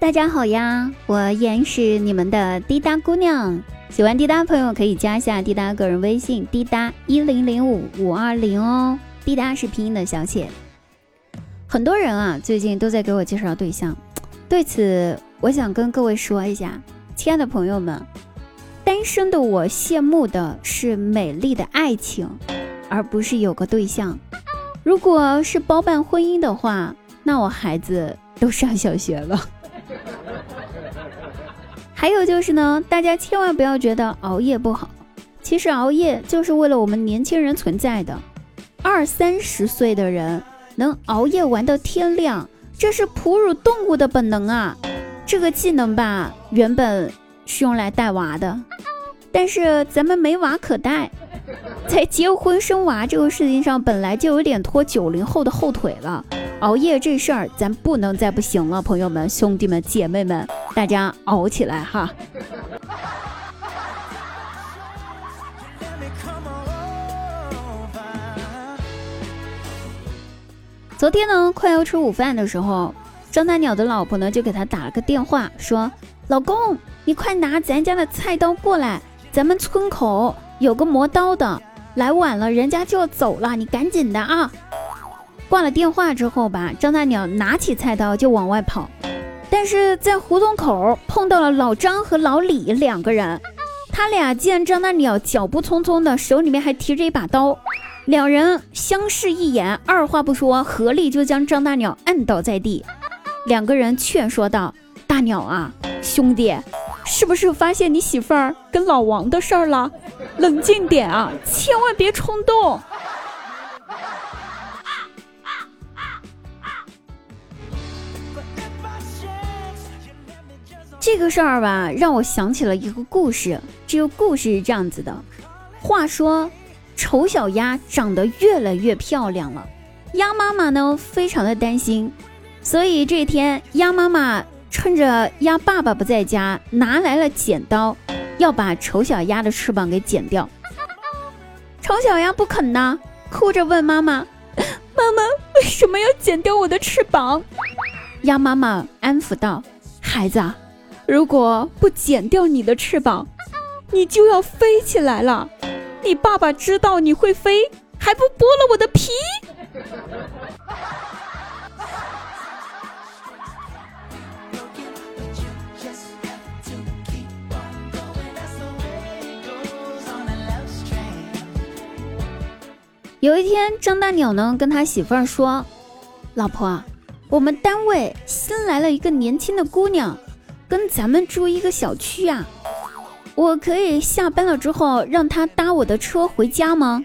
大家好呀，我依然是你们的滴答姑娘。喜欢滴答朋友可以加一下滴答个人微信：滴答一零零五五二零哦。滴答是拼音的小写。很多人啊，最近都在给我介绍对象，对此我想跟各位说一下，亲爱的朋友们，单身的我羡慕的是美丽的爱情，而不是有个对象。如果是包办婚姻的话，那我孩子都上小学了。还有就是呢，大家千万不要觉得熬夜不好，其实熬夜就是为了我们年轻人存在的。二三十岁的人能熬夜玩到天亮，这是哺乳动物的本能啊！这个技能吧，原本是用来带娃的，但是咱们没娃可带，在结婚生娃这个事情上，本来就有点拖九零后的后腿了。熬夜这事儿，咱不能再不行了，朋友们、兄弟们、姐妹们，大家熬起来哈！昨天呢，快要吃午饭的时候，张大鸟的老婆呢就给他打了个电话，说：“老公，你快拿咱家的菜刀过来，咱们村口有个磨刀的，来晚了人家就要走了，你赶紧的啊！”挂了电话之后吧，张大鸟拿起菜刀就往外跑，但是在胡同口碰到了老张和老李两个人。他俩见张大鸟脚步匆匆的，手里面还提着一把刀，两人相视一眼，二话不说，合力就将张大鸟按倒在地。两个人劝说道：“大鸟啊，兄弟，是不是发现你媳妇儿跟老王的事儿了？冷静点啊，千万别冲动。”这个事儿吧，让我想起了一个故事。这个故事是这样子的：话说，丑小鸭长得越来越漂亮了，鸭妈妈呢非常的担心，所以这天鸭妈妈趁着鸭爸爸不在家，拿来了剪刀，要把丑小鸭的翅膀给剪掉。丑小鸭不肯呢，哭着问妈妈：“妈妈，为什么要剪掉我的翅膀？”鸭妈妈安抚道：“孩子。”啊。如果不剪掉你的翅膀，你就要飞起来了。你爸爸知道你会飞，还不剥了我的皮？有一天，张大鸟呢跟他媳妇儿说：“老婆，我们单位新来了一个年轻的姑娘。”跟咱们住一个小区呀，我可以下班了之后让他搭我的车回家吗？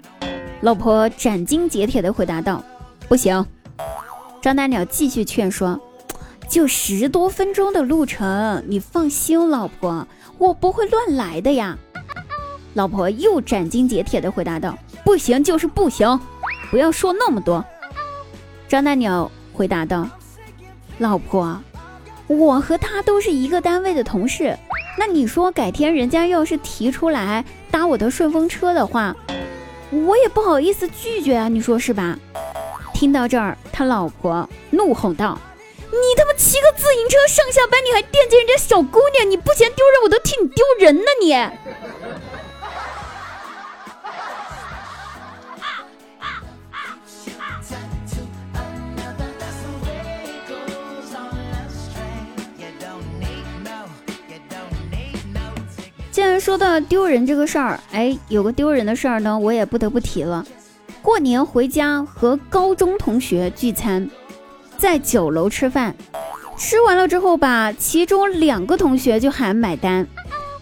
老婆斩钉截铁地回答道：“不行。”张大鸟继续劝说：“就十多分钟的路程，你放心，老婆，我不会乱来的呀。”老婆又斩钉截铁地回答道：“不行就是不行，不要说那么多。”张大鸟回答道：“老婆。”我和他都是一个单位的同事，那你说改天人家要是提出来搭我的顺风车的话，我也不好意思拒绝啊，你说是吧？听到这儿，他老婆怒吼道：“你他妈骑个自行车上下班，你还惦记人家小姑娘，你不嫌丢人，我都替你丢人呢，你！”既然说到丢人这个事儿，哎，有个丢人的事儿呢，我也不得不提了。过年回家和高中同学聚餐，在酒楼吃饭，吃完了之后吧，其中两个同学就喊买单，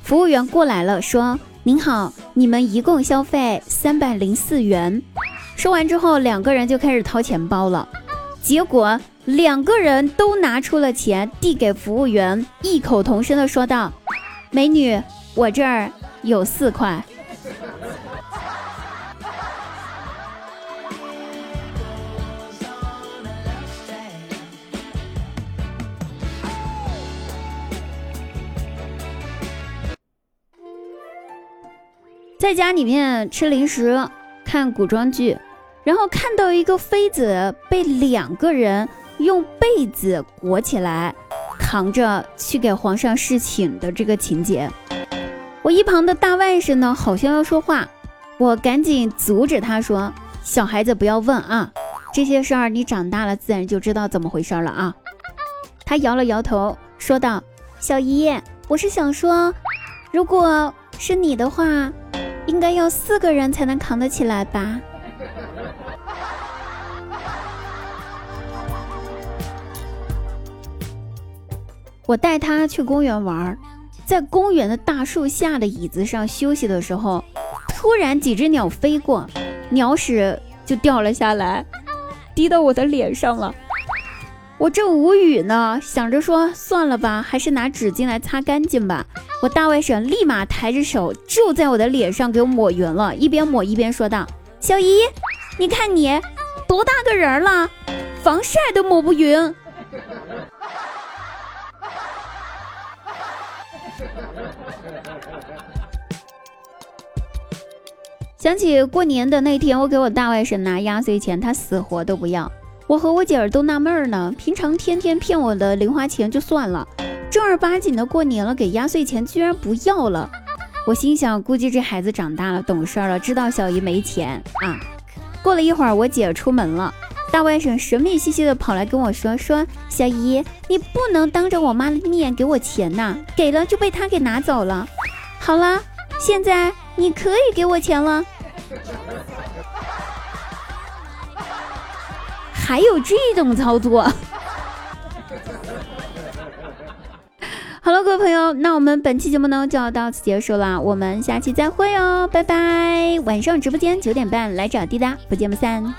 服务员过来了，说：“您好，你们一共消费三百零四元。”说完之后，两个人就开始掏钱包了，结果两个人都拿出了钱递给服务员，异口同声的说道：“美女。”我这儿有四块。在家里面吃零食、看古装剧，然后看到一个妃子被两个人用被子裹起来。扛着去给皇上侍寝的这个情节。我一旁的大外甥呢，好像要说话，我赶紧阻止他说：“小孩子不要问啊，这些事儿你长大了自然就知道怎么回事了啊。”他摇了摇头，说道：“小姨，我是想说，如果是你的话，应该要四个人才能扛得起来吧。”我带他去公园玩儿，在公园的大树下的椅子上休息的时候，突然几只鸟飞过，鸟屎就掉了下来，滴到我的脸上了。我正无语呢，想着说算了吧，还是拿纸巾来擦干净吧。我大外甥立马抬着手就在我的脸上给我抹匀了，一边抹一边说道：“小姨，你看你多大个人了，防晒都抹不匀。”想起过年的那天，我给我大外甥拿压岁钱，他死活都不要。我和我姐儿都纳闷儿呢，平常天天骗我的零花钱就算了，正儿八经的过年了，给压岁钱居然不要了。我心想，估计这孩子长大了，懂事了，知道小姨没钱啊。过了一会儿，我姐出门了，大外甥神秘兮兮的跑来跟我说：“说小姨，你不能当着我妈的面给我钱呐，给了就被他给拿走了。好了，现在你可以给我钱了。”还有这种操作？好了，各位朋友，那我们本期节目呢就要到此结束了，我们下期再会哦，拜拜！晚上直播间九点半来找滴答，不见不散。